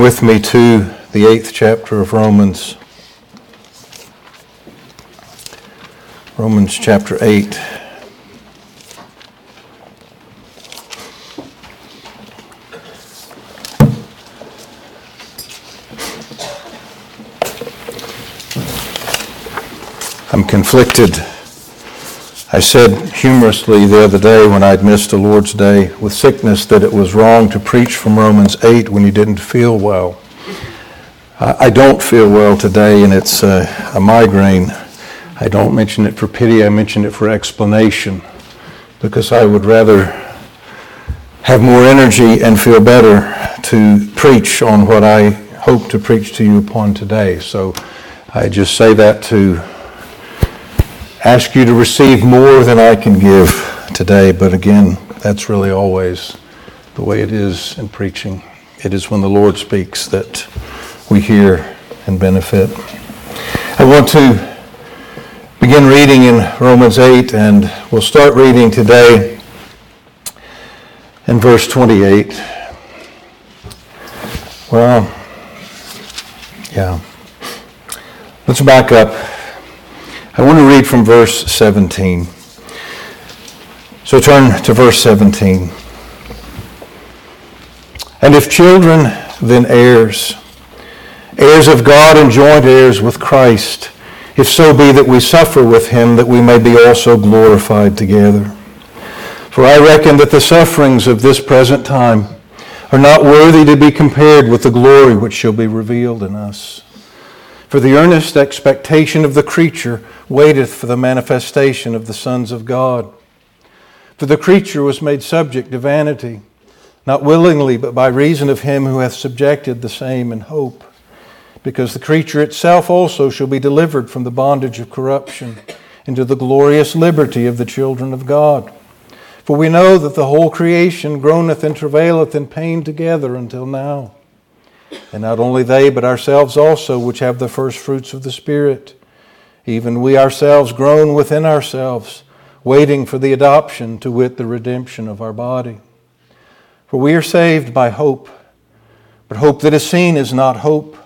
with me to the eighth chapter of Romans. Romans chapter 8. I'm conflicted. I said humorously the other day when I'd missed the Lord's Day with sickness that it was wrong to preach from Romans 8 when you didn't feel well. I don't feel well today, and it's a, a migraine. I don't mention it for pity, I mention it for explanation because I would rather have more energy and feel better to preach on what I hope to preach to you upon today. So I just say that to ask you to receive more than I can give today, but again, that's really always the way it is in preaching. It is when the Lord speaks that we hear and benefit. I want to begin reading in Romans 8, and we'll start reading today in verse 28. Well, yeah. Let's back up I want to read from verse 17. So turn to verse 17. And if children, then heirs, heirs of God and joint heirs with Christ, if so be that we suffer with him, that we may be also glorified together. For I reckon that the sufferings of this present time are not worthy to be compared with the glory which shall be revealed in us. For the earnest expectation of the creature waiteth for the manifestation of the sons of God. For the creature was made subject to vanity, not willingly, but by reason of him who hath subjected the same in hope, because the creature itself also shall be delivered from the bondage of corruption into the glorious liberty of the children of God. For we know that the whole creation groaneth and travaileth in pain together until now. And not only they, but ourselves also, which have the first fruits of the Spirit. Even we ourselves groan within ourselves, waiting for the adoption, to wit, the redemption of our body. For we are saved by hope. But hope that is seen is not hope.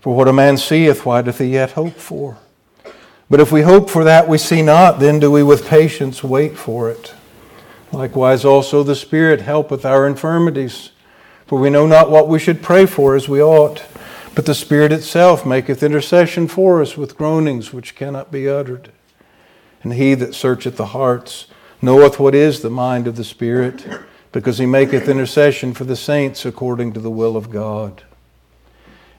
For what a man seeth, why doth he yet hope for? But if we hope for that we see not, then do we with patience wait for it. Likewise also the Spirit helpeth our infirmities. For we know not what we should pray for as we ought, but the Spirit itself maketh intercession for us with groanings which cannot be uttered. And he that searcheth the hearts knoweth what is the mind of the Spirit, because he maketh intercession for the saints according to the will of God.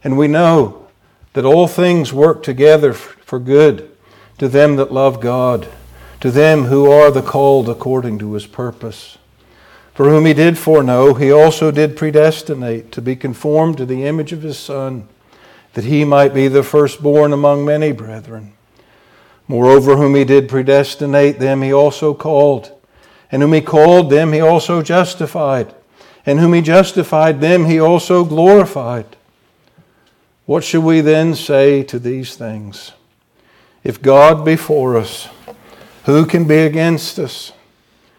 And we know that all things work together for good to them that love God, to them who are the called according to his purpose. For whom he did foreknow, he also did predestinate to be conformed to the image of his Son, that he might be the firstborn among many brethren. Moreover, whom he did predestinate, them he also called. And whom he called, them he also justified. And whom he justified, them he also glorified. What shall we then say to these things? If God be for us, who can be against us?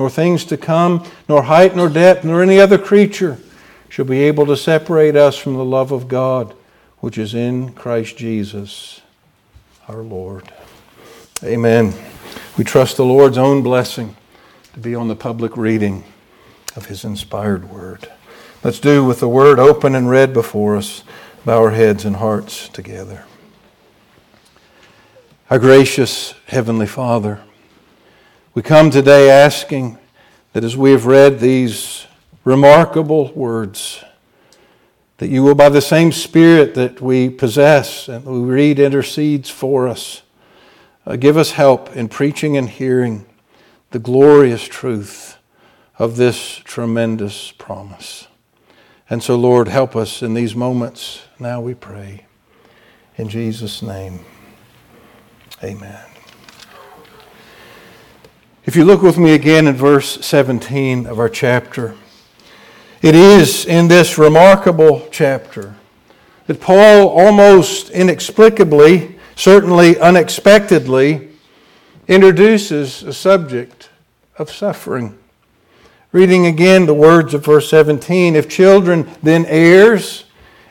nor things to come, nor height, nor depth, nor any other creature shall be able to separate us from the love of God which is in Christ Jesus our Lord. Amen. We trust the Lord's own blessing to be on the public reading of his inspired word. Let's do with the word open and read before us, bow our heads and hearts together. Our gracious Heavenly Father, we come today asking that as we have read these remarkable words, that you will, by the same Spirit that we possess and we read intercedes for us, uh, give us help in preaching and hearing the glorious truth of this tremendous promise. And so, Lord, help us in these moments. Now we pray. In Jesus' name, amen. If you look with me again in verse 17 of our chapter, it is in this remarkable chapter that Paul almost inexplicably, certainly unexpectedly, introduces a subject of suffering. Reading again the words of verse 17 If children, then heirs,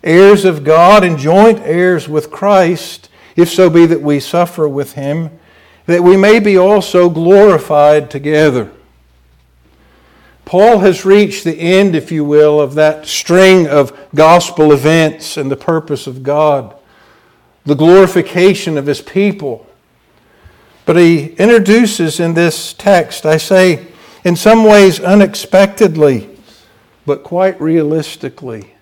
heirs of God and joint heirs with Christ, if so be that we suffer with him, that we may be also glorified together. Paul has reached the end, if you will, of that string of gospel events and the purpose of God, the glorification of his people. But he introduces in this text, I say, in some ways unexpectedly, but quite realistically,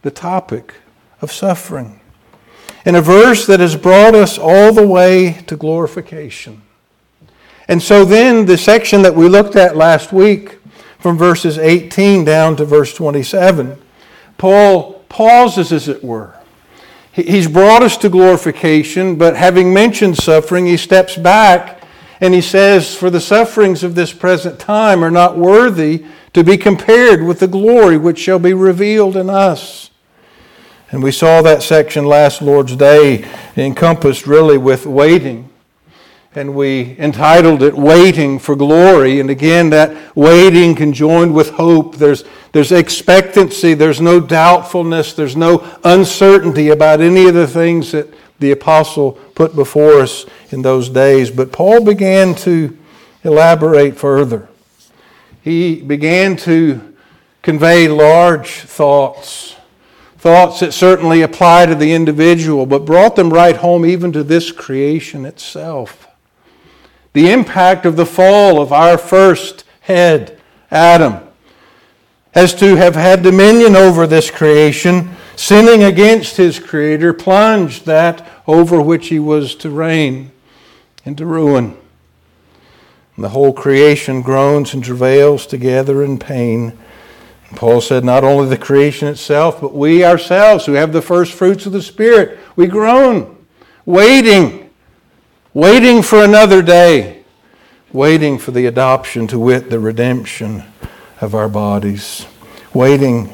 the topic of suffering. In a verse that has brought us all the way to glorification. And so then, the section that we looked at last week, from verses 18 down to verse 27, Paul pauses, as it were. He's brought us to glorification, but having mentioned suffering, he steps back and he says, For the sufferings of this present time are not worthy to be compared with the glory which shall be revealed in us. And we saw that section last Lord's Day encompassed really with waiting. And we entitled it Waiting for Glory. And again, that waiting conjoined with hope. There's, there's expectancy, there's no doubtfulness, there's no uncertainty about any of the things that the apostle put before us in those days. But Paul began to elaborate further. He began to convey large thoughts, thoughts that certainly apply to the individual, but brought them right home even to this creation itself. The impact of the fall of our first head, Adam, as to have had dominion over this creation sinning against his Creator, plunged that over which he was to reign into ruin. And the whole creation groans and travails together in pain. Paul said, not only the creation itself, but we ourselves who have the first fruits of the Spirit, we groan, waiting, waiting for another day, waiting for the adoption, to wit, the redemption of our bodies, waiting,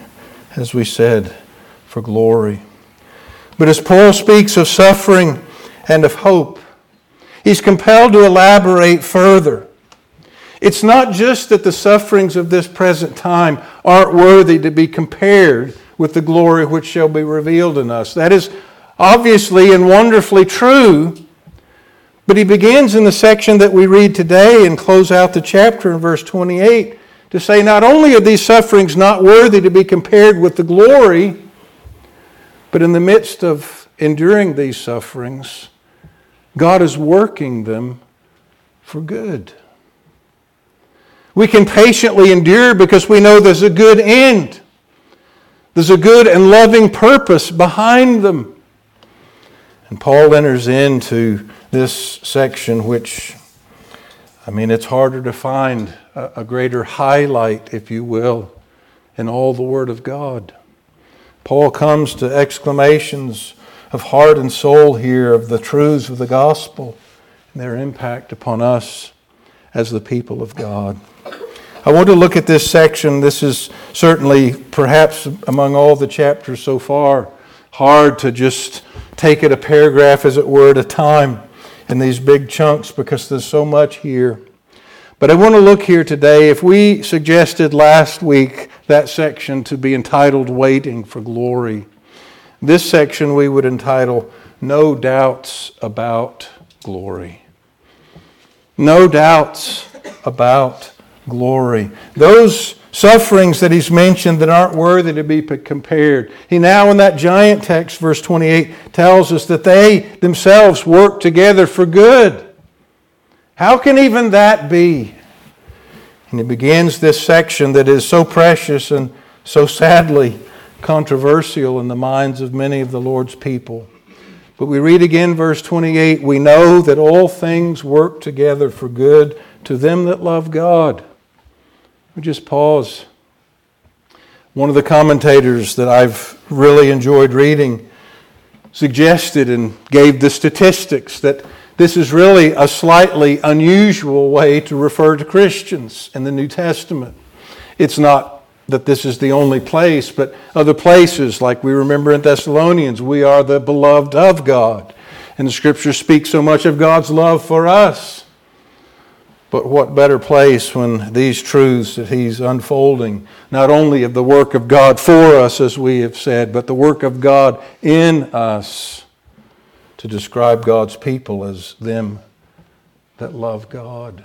as we said, for glory. But as Paul speaks of suffering and of hope, he's compelled to elaborate further. It's not just that the sufferings of this present time aren't worthy to be compared with the glory which shall be revealed in us. That is obviously and wonderfully true. But he begins in the section that we read today and close out the chapter in verse 28 to say, Not only are these sufferings not worthy to be compared with the glory but in the midst of enduring these sufferings, God is working them for good. We can patiently endure because we know there's a good end. There's a good and loving purpose behind them. And Paul enters into this section, which, I mean, it's harder to find a, greater highlight, if you will, in all the Word of God. Paul comes to exclamations of heart and soul here of the truths of the gospel and their impact upon us as the people of God. I want to look at this section. This is certainly, perhaps among all the chapters so far, hard to just take it a paragraph, as it were, at a time in these big chunks because there's so much here. But I want to look here today. If we suggested last week that section to be entitled Waiting for Glory, this section we would entitle No Doubts About Glory. No doubts about glory. Those sufferings that he's mentioned that aren't worthy to be compared. He now, in that giant text, verse 28, tells us that they themselves work together for good. How can even that be? And he begins this section that is so precious and so sadly controversial in the minds of many of the Lord's people. But we read again, verse 28 we know that all things work together for good to them that love God we just pause. One of the commentators that I've really enjoyed reading suggested and gave the statistics that this is really a slightly unusual way to refer to Christians in the New Testament. It's not that this is the only place, but other places, like we remember in Thessalonians, we are the beloved of God. And the scripture speaks so much of God's love for us. But what better place when these truths that he's unfolding, not only of the work of God for us, as we have said, but the work of God in us to describe God's people as them that love God.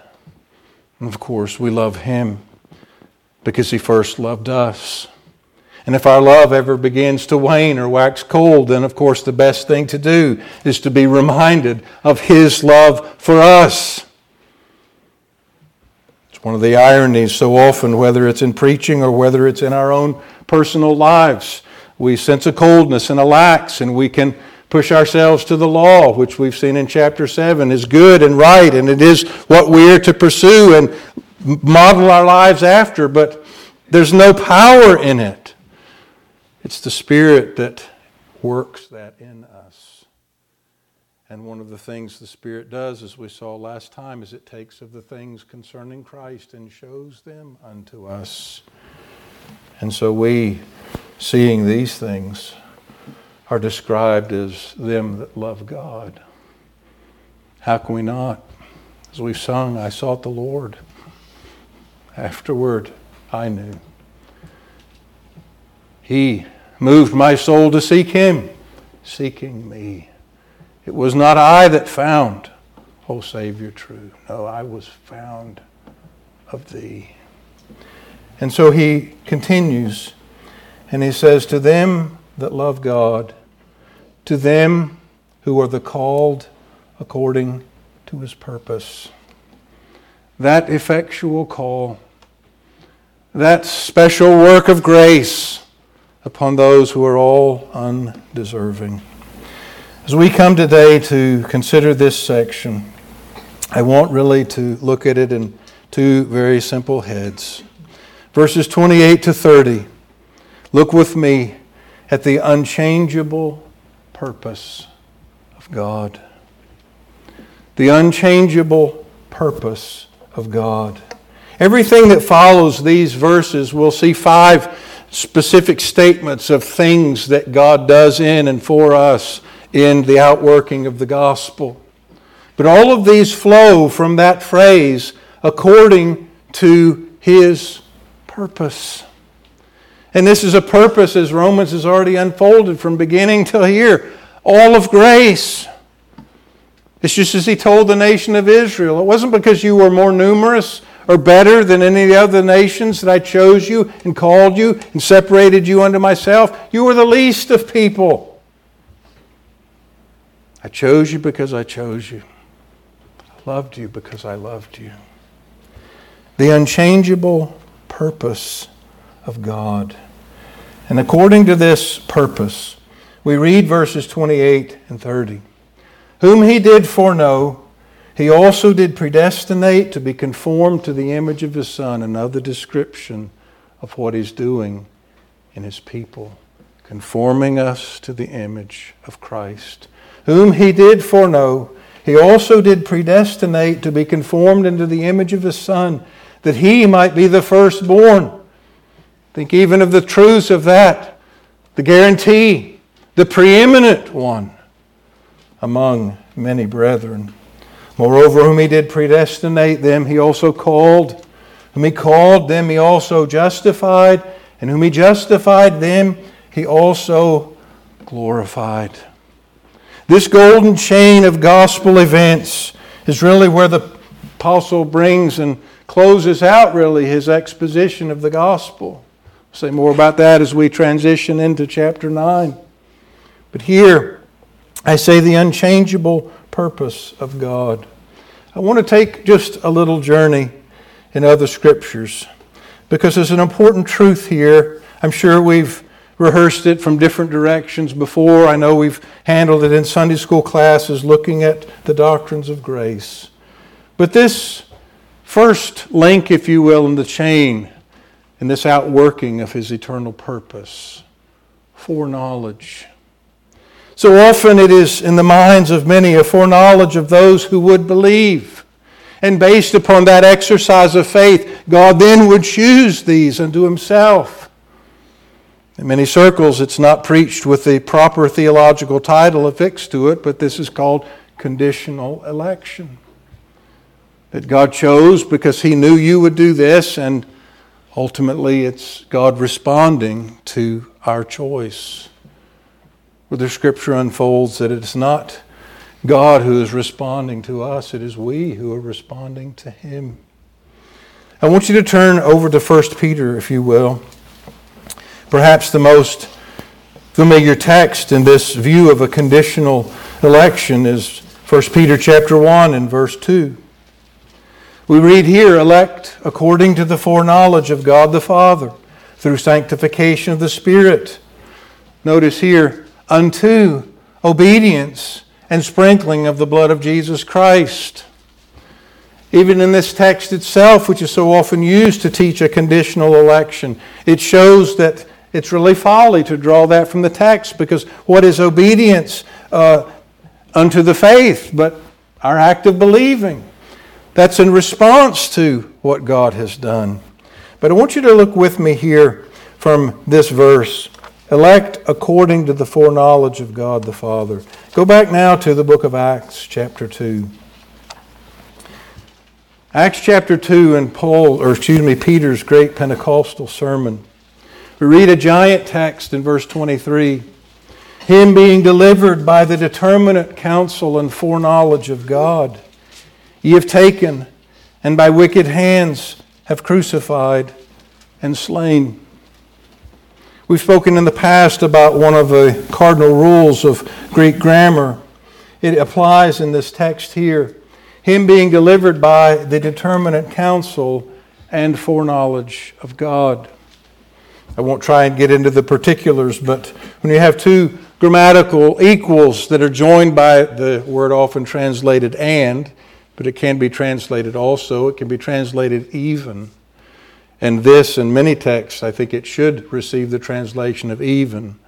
And of course, we love him because he first loved us. And if our love ever begins to wane or wax cold, then of course the best thing to do is to be reminded of his love for us. One of the ironies so often, whether it's in preaching or whether it's in our own personal lives, we sense a coldness and a lax, and we can push ourselves to the law, which we've seen in chapter 7 is good and right, and it is what we are to pursue and model our lives after, but there's no power in it. It's the Spirit that works that in and one of the things the Spirit does, as we saw last time, is it takes of the things concerning Christ and shows them unto us. And so we, seeing these things, are described as them that love God. How can we not? As we've sung, I sought the Lord. Afterward, I knew. He moved my soul to seek Him, seeking me. It was not I that found, O Savior, true. No, I was found of thee. And so he continues, and he says, To them that love God, to them who are the called according to his purpose. That effectual call, that special work of grace upon those who are all undeserving. As we come today to consider this section, I want really to look at it in two very simple heads. Verses 28 to 30. Look with me at the unchangeable purpose of God. The unchangeable purpose of God. Everything that follows these verses, we'll see five specific statements of things that God does in and for us in the outworking of the gospel. But all of these flow from that phrase according to his purpose. And this is a purpose, as Romans has already unfolded from beginning till here, all of grace. It's just as he told the nation of Israel. It wasn't because you were more numerous or better than any other nations that I chose you and called you and separated you unto myself. You were the least of people. I chose you because I chose you. I loved you because I loved you. The unchangeable purpose of God. And according to this purpose, we read verses 28 and 30. Whom he did foreknow, he also did predestinate to be conformed to the image of his Son. Another description of what he's doing in his people, conforming us to the image of Christ whom he did foreknow, he also did predestinate to be conformed into the image of his Son, that he might be the firstborn. Think even of the truths of that, the guarantee, the preeminent one among many brethren. Moreover, whom he did predestinate, them he also called. Whom he called, them he also justified. And whom he justified, them he also glorified. This golden chain of gospel events is really where the apostle brings and closes out really his exposition of the gospel. We'll say more about that as we transition into chapter 9. But here, I say the unchangeable purpose of God. I want to take just a little journey in other scriptures because there's an important truth here. I'm sure we've rehearsed it from different directions before. I know we've handled it in Sunday school classes looking at the doctrines of grace. But this first link, if you will, in the chain, in this outworking of his eternal purpose, foreknowledge. So often it is in the minds of many a foreknowledge of those who would believe. And based upon that exercise of faith, God then would choose these unto himself. In many circles, it's not preached with the proper theological title affixed to it, but this is called conditional election. That God chose because He knew you would do this, and ultimately it's God responding to our choice. Where the scripture unfolds that it's not God who is responding to us, it is we who are responding to Him. I want you to turn over to 1 Peter, if you will. Perhaps the most familiar text in this view of a conditional election is 1 Peter chapter 1 and verse 2. We read here, elect according to the foreknowledge of God the Father, through sanctification of the Spirit. Notice here, unto obedience and sprinkling of the blood of Jesus Christ. Even in this text itself, which is so often used to teach a conditional election, it shows that it's really folly to draw that from the text because what is obedience uh, unto the faith but our act of believing? That's in response to what God has done. But I want you to look with me here from this verse elect according to the foreknowledge of God the Father. Go back now to the book of Acts, chapter 2. Acts chapter 2 and Paul, or excuse me, Peter's great Pentecostal sermon. We read a giant text in verse 23 Him being delivered by the determinate counsel and foreknowledge of God, ye have taken, and by wicked hands have crucified and slain. We've spoken in the past about one of the cardinal rules of Greek grammar. It applies in this text here. Him being delivered by the determinate counsel and foreknowledge of God. I won't try and get into the particulars, but when you have two grammatical equals that are joined by the word often translated and, but it can be translated also, it can be translated even. And this, in many texts, I think it should receive the translation of even.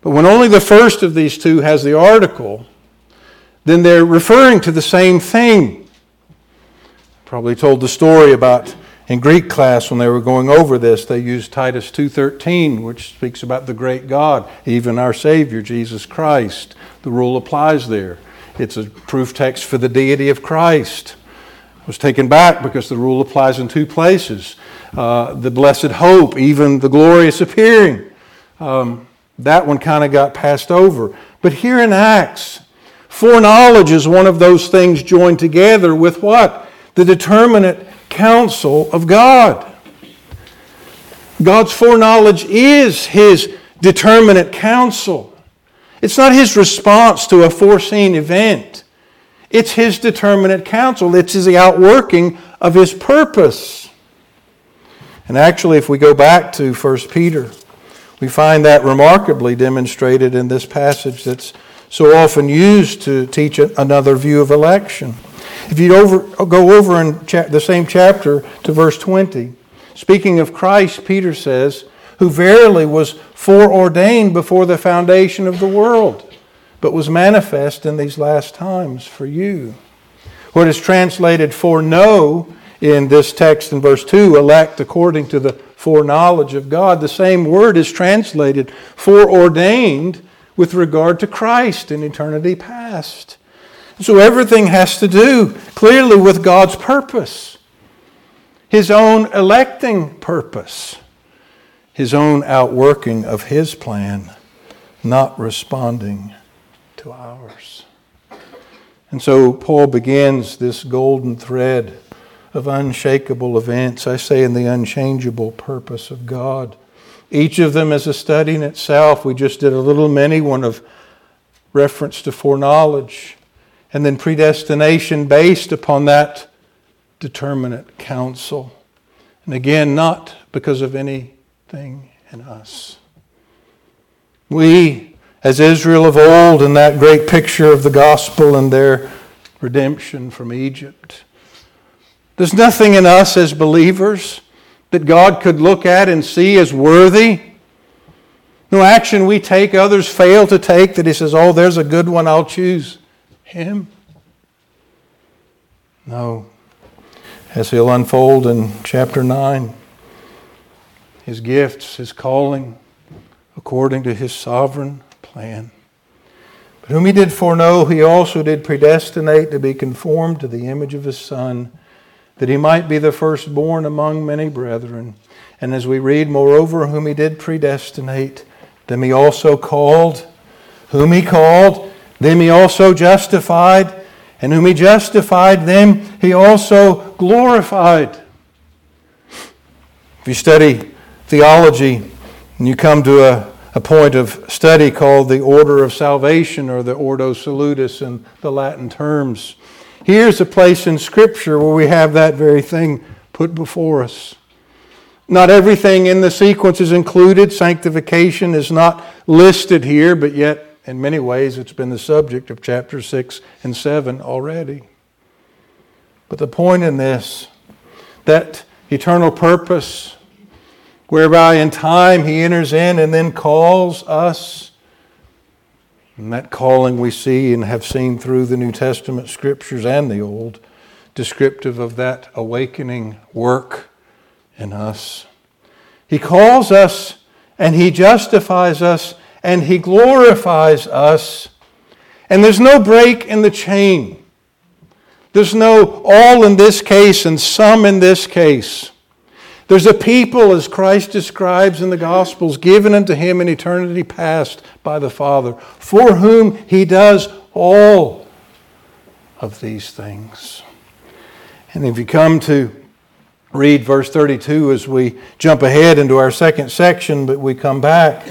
But when only the first of these two has the article, then they're referring to the same thing. Probably told the story about in Greek class, when they were going over this, they used Titus 2.13, which speaks about the great God, even our Savior, Jesus Christ. The rule applies there. It's a proof text for the deity of Christ. It was taken back because the rule applies in two places. Uh, the blessed hope, even the glorious appearing. Um, that one kind of got passed over. But here in Acts, foreknowledge is one of those things joined together with what? The determinate counsel of God. God's foreknowledge is his determinate counsel. It's not his response to a foreseen event. It's his determinate counsel. It's the outworking of his purpose. And actually, if we go back to 1 Peter, we find that remarkably demonstrated in this passage that's so often used to teach another view of election. If you go over in the same chapter to verse 20, speaking of Christ, Peter says, who verily was foreordained before the foundation of the world, but was manifest in these last times for you. What is translated foreknow in this text in verse 2, elect according to the foreknowledge of God, the same word is translated foreordained with regard to Christ in eternity past. So everything has to do clearly with God's purpose, His own electing purpose, His own outworking of His plan, not responding to ours. And so Paul begins this golden thread of unshakable events. I say in the unchangeable purpose of God. Each of them is a study in itself. We just did a little mini one of reference to foreknowledge and then predestination based upon that determinate counsel. And again, not because of anything in us. We, as Israel of old, in that great picture of the gospel and their redemption from Egypt, there's nothing in us as believers that God could look at and see as worthy. No action we take, others fail to take, that He says, Oh, there's a good one, I'll choose Him. No. As He'll unfold in chapter 9, His gifts, His calling, according to His sovereign plan. But whom He did foreknow, He also did predestinate to be conformed to the image of His Son that he might be the firstborn among many brethren. And as we read, moreover, whom he did predestinate, them he also called. Whom he called, them he also justified. And whom he justified, them he also glorified. If you study theology and you come to a, a point of study called the order of salvation or the ordo salutis in the Latin terms, Here's a place in Scripture where we have that very thing put before us. Not everything in the sequence is included. Sanctification is not listed here, but yet, in many ways, it's been the subject of chapter 6 and 7 already. But the point in this, that eternal purpose, whereby in time he enters in and then calls us and that calling we see and have seen through the New Testament scriptures and the Old, descriptive of that awakening work in us. He calls us and He justifies us and He glorifies us. And there's no break in the chain. There's no all in this case and some in this case. There's a people, as Christ describes in the Gospels, given unto him in eternity past by the Father, for whom he does all of these things. And if you come to read verse 32 as we jump ahead into our second section, but we come back,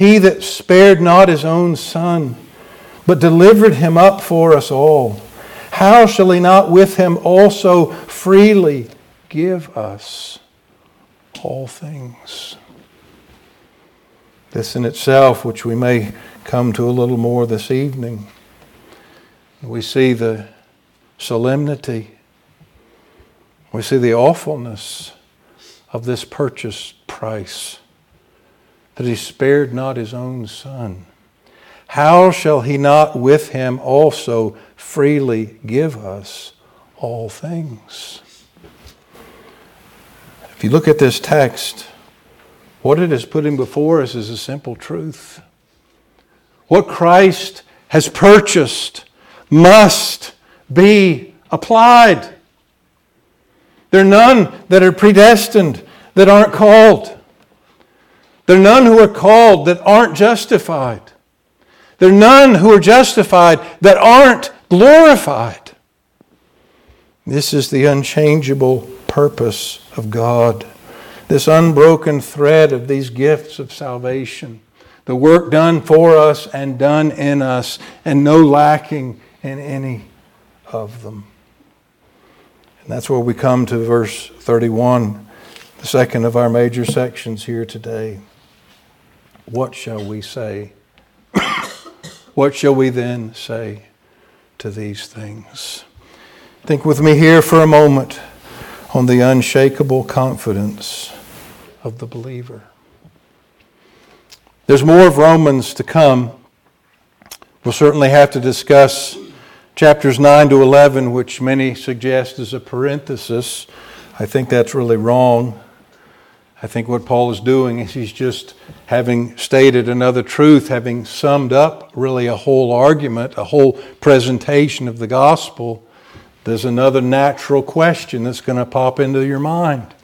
he that spared not his own son, but delivered him up for us all, how shall he not with him also freely give us? all things. This in itself, which we may come to a little more this evening, we see the solemnity, we see the awfulness of this purchase price, that he spared not his own son. How shall he not with him also freely give us all things? If you look at this text, what it is putting before us is a simple truth. What Christ has purchased must be applied. There are none that are predestined that aren't called. There are none who are called that aren't justified. There are none who are justified that aren't glorified. This is the unchangeable purpose of God. This unbroken thread of these gifts of salvation. The work done for us and done in us, and no lacking in any of them. And that's where we come to verse 31, the second of our major sections here today. What shall we say? what shall we then say to these things? Think with me here for a moment on the unshakable confidence of the believer. There's more of Romans to come. We'll certainly have to discuss chapters 9 to 11, which many suggest is a parenthesis. I think that's really wrong. I think what Paul is doing is he's just having stated another truth, having summed up really a whole argument, a whole presentation of the gospel there's another natural question that's going to pop into your mind.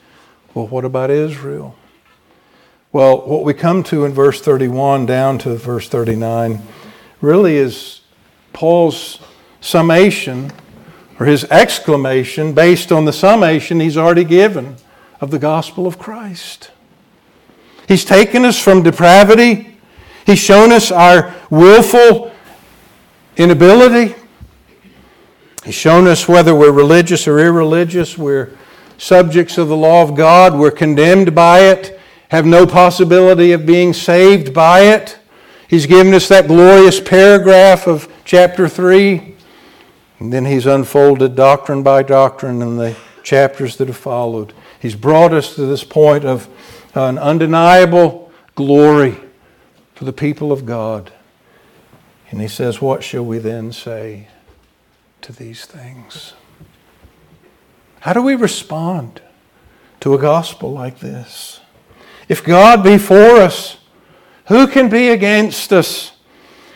Well, what about Israel? Well, what we come to in verse 31 down to verse 39 really is Paul's summation or his exclamation based on the summation he's already given of the gospel of Christ. He's taken us from depravity. He's shown us our willful inability. He's shown us whether we're religious or irreligious, we're subjects of the law of God, we're condemned by it, have no possibility of being saved by it. He's given us that glorious paragraph of chapter 3. And then he's unfolded doctrine by doctrine in the chapters that have followed. He's brought us to this point of an undeniable glory for the people of God. And he says, What shall we then say to these things? How do we respond to a gospel like this? If God be for us, who can be against us?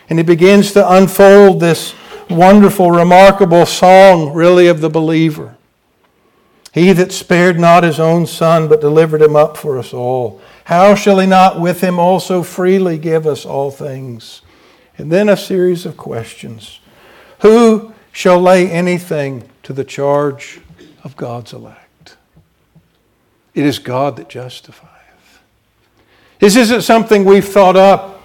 And he begins to unfold this wonderful, remarkable song, really, of the believer. He that spared not his own son, but delivered him up for us all, how shall he not with him also freely give us all things? And then a series of questions Who shall lay anything to the charge of God's elect? It is God that justifies. This isn't something we've thought up.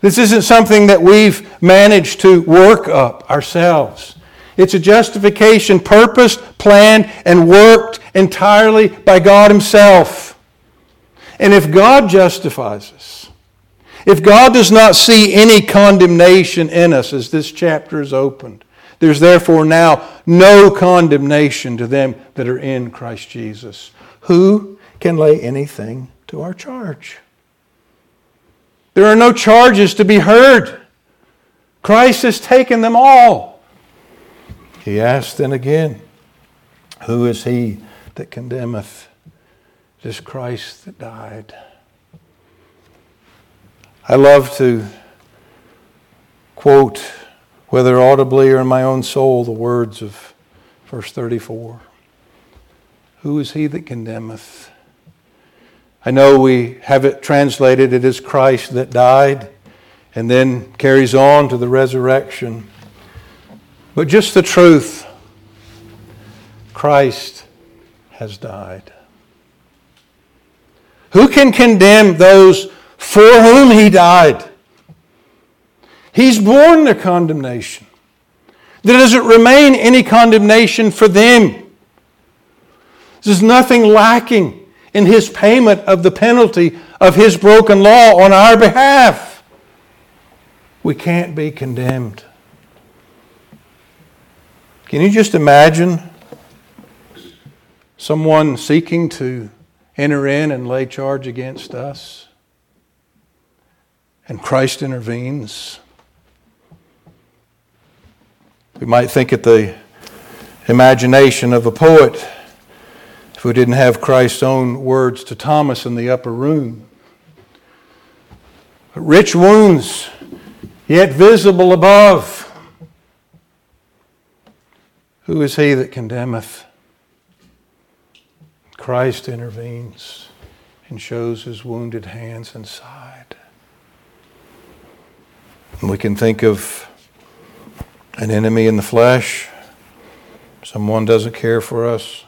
This isn't something that we've managed to work up ourselves. It's a justification purposed, planned, and worked entirely by God Himself. And if God justifies us, if God does not see any condemnation in us as this chapter is opened, there's therefore now no condemnation to them that are in Christ Jesus. Who can lay anything to our charge. There are no charges to be heard. Christ has taken them all. He asked then again, Who is he that condemneth? It is Christ that died. I love to quote, whether audibly or in my own soul, the words of verse 34. Who is he that condemneth? I know we have it translated, it is Christ that died, and then carries on to the resurrection. But just the truth Christ has died. Who can condemn those for whom he died? He's borne the condemnation. There doesn't remain any condemnation for them. There's nothing lacking in his payment of the penalty of his broken law on our behalf. We can't be condemned. Can you just imagine someone seeking to enter in and lay charge against us? And Christ intervenes. We might think at the imagination of a poet if we didn't have Christ's own words to Thomas in the upper room. Rich wounds, yet visible above. Who is he that condemneth? Christ intervenes and shows his wounded hands and side. We can think of an enemy in the flesh, someone doesn't care for us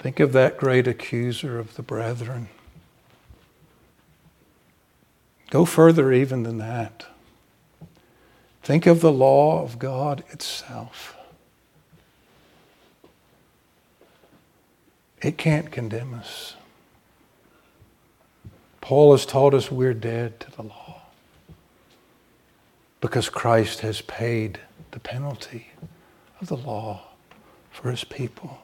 Think of that great accuser of the brethren. Go further even than that. Think of the law of God itself. It can't condemn us. Paul has taught us we're dead to the law because Christ has paid the penalty of the law for his people.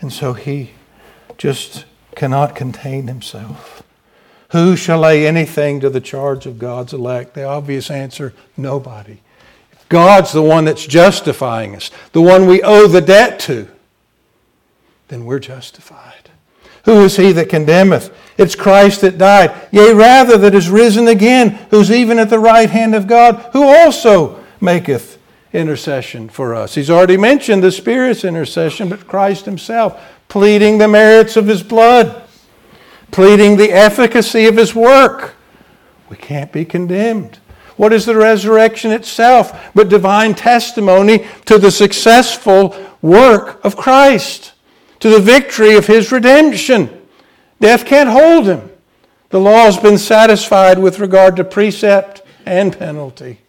And so he just cannot contain himself. Who shall lay anything to the charge of God's elect? The obvious answer nobody. God's the one that's justifying us, the one we owe the debt to, then we're justified. Who is he that condemneth? It's Christ that died, yea, rather that is risen again, who's even at the right hand of God, who also maketh intercession for us. He's already mentioned the Spirit's intercession, but Christ Himself pleading the merits of His blood, pleading the efficacy of His work. We can't be condemned. What is the resurrection itself but divine testimony to the successful work of Christ, to the victory of his redemption? Death can't hold him. The law has been satisfied with regard to precept and penalty.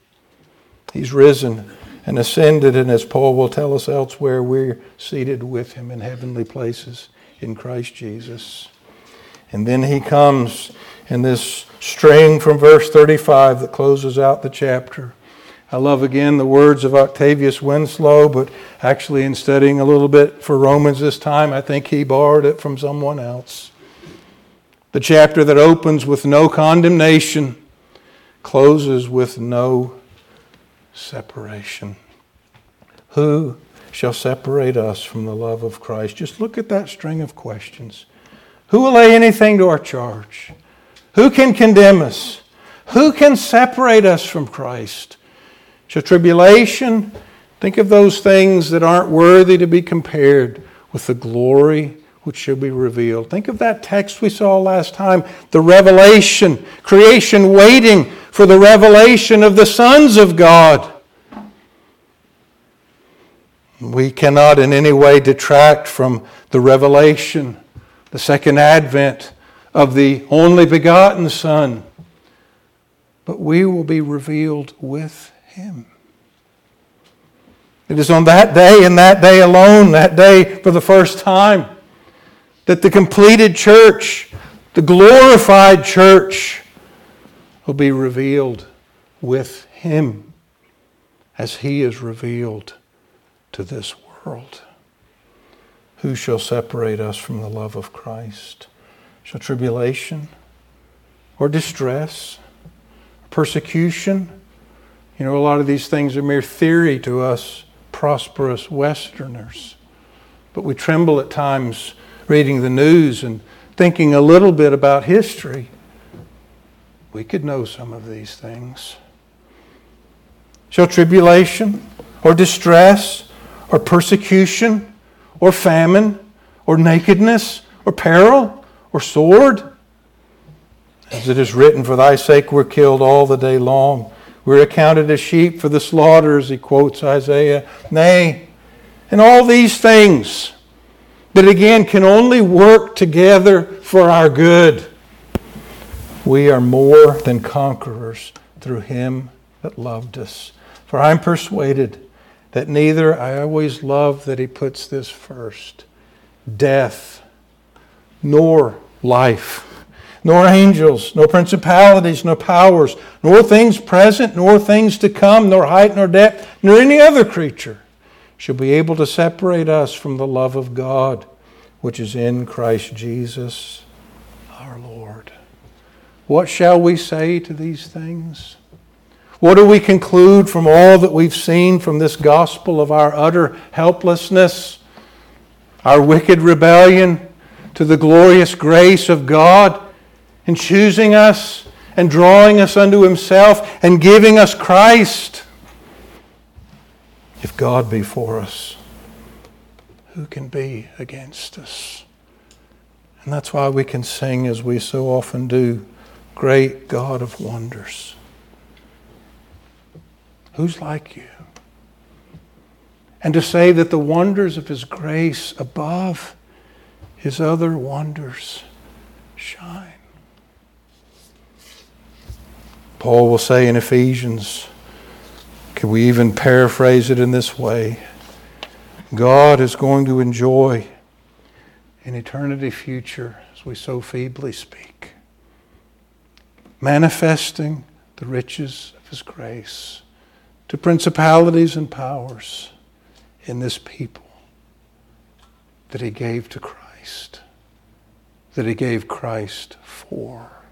He's risen and ascended, and as Paul will tell us elsewhere, we're seated with him in heavenly places in Christ Jesus. And then he comes in this string from verse 35 that closes out the chapter. I love again the words of Octavius Winslow, but actually, in studying a little bit for Romans this time, I think he borrowed it from someone else. The chapter that opens with no condemnation closes with no separation. Who shall separate us from the love of Christ? Just look at that string of questions. Who will lay anything to our charge? Who can condemn us? Who can separate us from Christ? Shall tribulation? Think of those things that aren't worthy to be compared with the glory which shall be revealed. Think of that text we saw last time the revelation, creation waiting for the revelation of the sons of God. We cannot in any way detract from the revelation, the second advent of the only begotten Son, but we will be revealed with Him. It is on that day and that day alone, that day for the first time, that the completed church, the glorified church, will be revealed with Him as He is revealed to this world. Who shall separate us from the love of Christ? Shall tribulation or distress, persecution? You know, a lot of these things are mere theory to us prosperous Westerners. But we tremble at times reading the news and thinking a little bit about history. We could know some of these things. Shall tribulation or distress or persecution or famine or nakedness or peril or sword? As it is written, For thy sake we're killed all the day long. We're accounted as sheep for the slaughter, as he quotes Isaiah. Nay, and all these things that again can only work together for our good we are more than conquerors through him that loved us. For I'm persuaded that neither, I always love that he puts this first, death, nor life, nor angels, nor principalities, nor powers, nor things present, nor things to come, nor height, nor depth, nor any other creature shall be able to separate us from the love of God, which is in Christ Jesus our Lord. What shall we say to these things? What do we conclude from all that we've seen from this gospel of our utter helplessness, our wicked rebellion, to the glorious grace of God in choosing us and drawing us unto Himself and giving us Christ? If God be for us, who can be against us? And that's why we can sing as we so often do great God of wonders. Who's like you? And to say that the wonders of His grace above His other wonders shine. Paul will say in Ephesians, can we even paraphrase it in this way? God is going to enjoy an eternity future as we so feebly speak manifesting the riches of his grace to principalities and powers in this people that he gave to Christ, that he gave Christ for.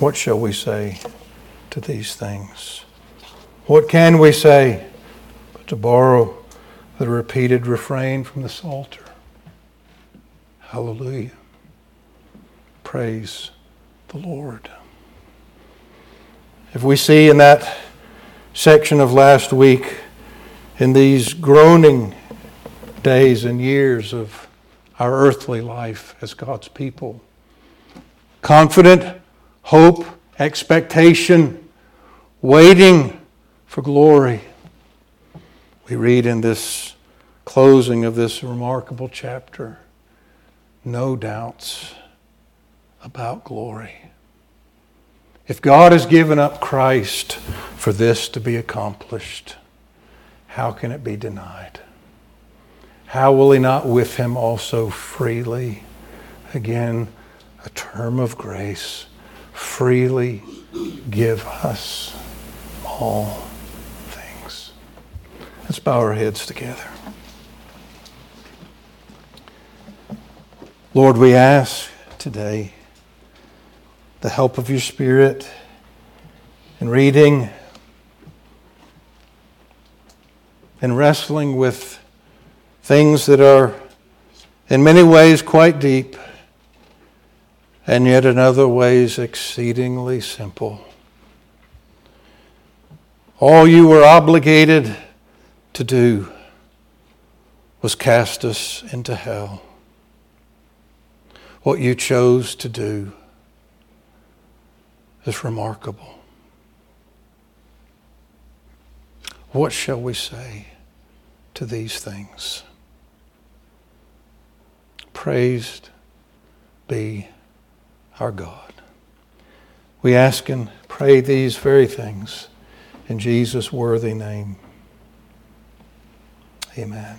What shall we say to these things? What can we say but to borrow the repeated refrain from the Psalter? Hallelujah. Praise the Lord. If we see in that section of last week, in these groaning days and years of our earthly life as God's people, confident hope expectation, waiting for glory. We read in this closing of this remarkable chapter no doubts about glory. If God has given up Christ for this to be accomplished, how can it be denied? How will He not with Him also freely, again, a term of grace, freely give us all things? Let's bow our heads together. Lord, we ask today the help of your Spirit in reading and wrestling with things that are in many ways quite deep and yet in other ways exceedingly simple. All you were obligated to do was cast us into hell. What you chose to do is remarkable. What shall we say to these things? Praised be our God. We ask and pray these very things in Jesus' worthy name. Amen.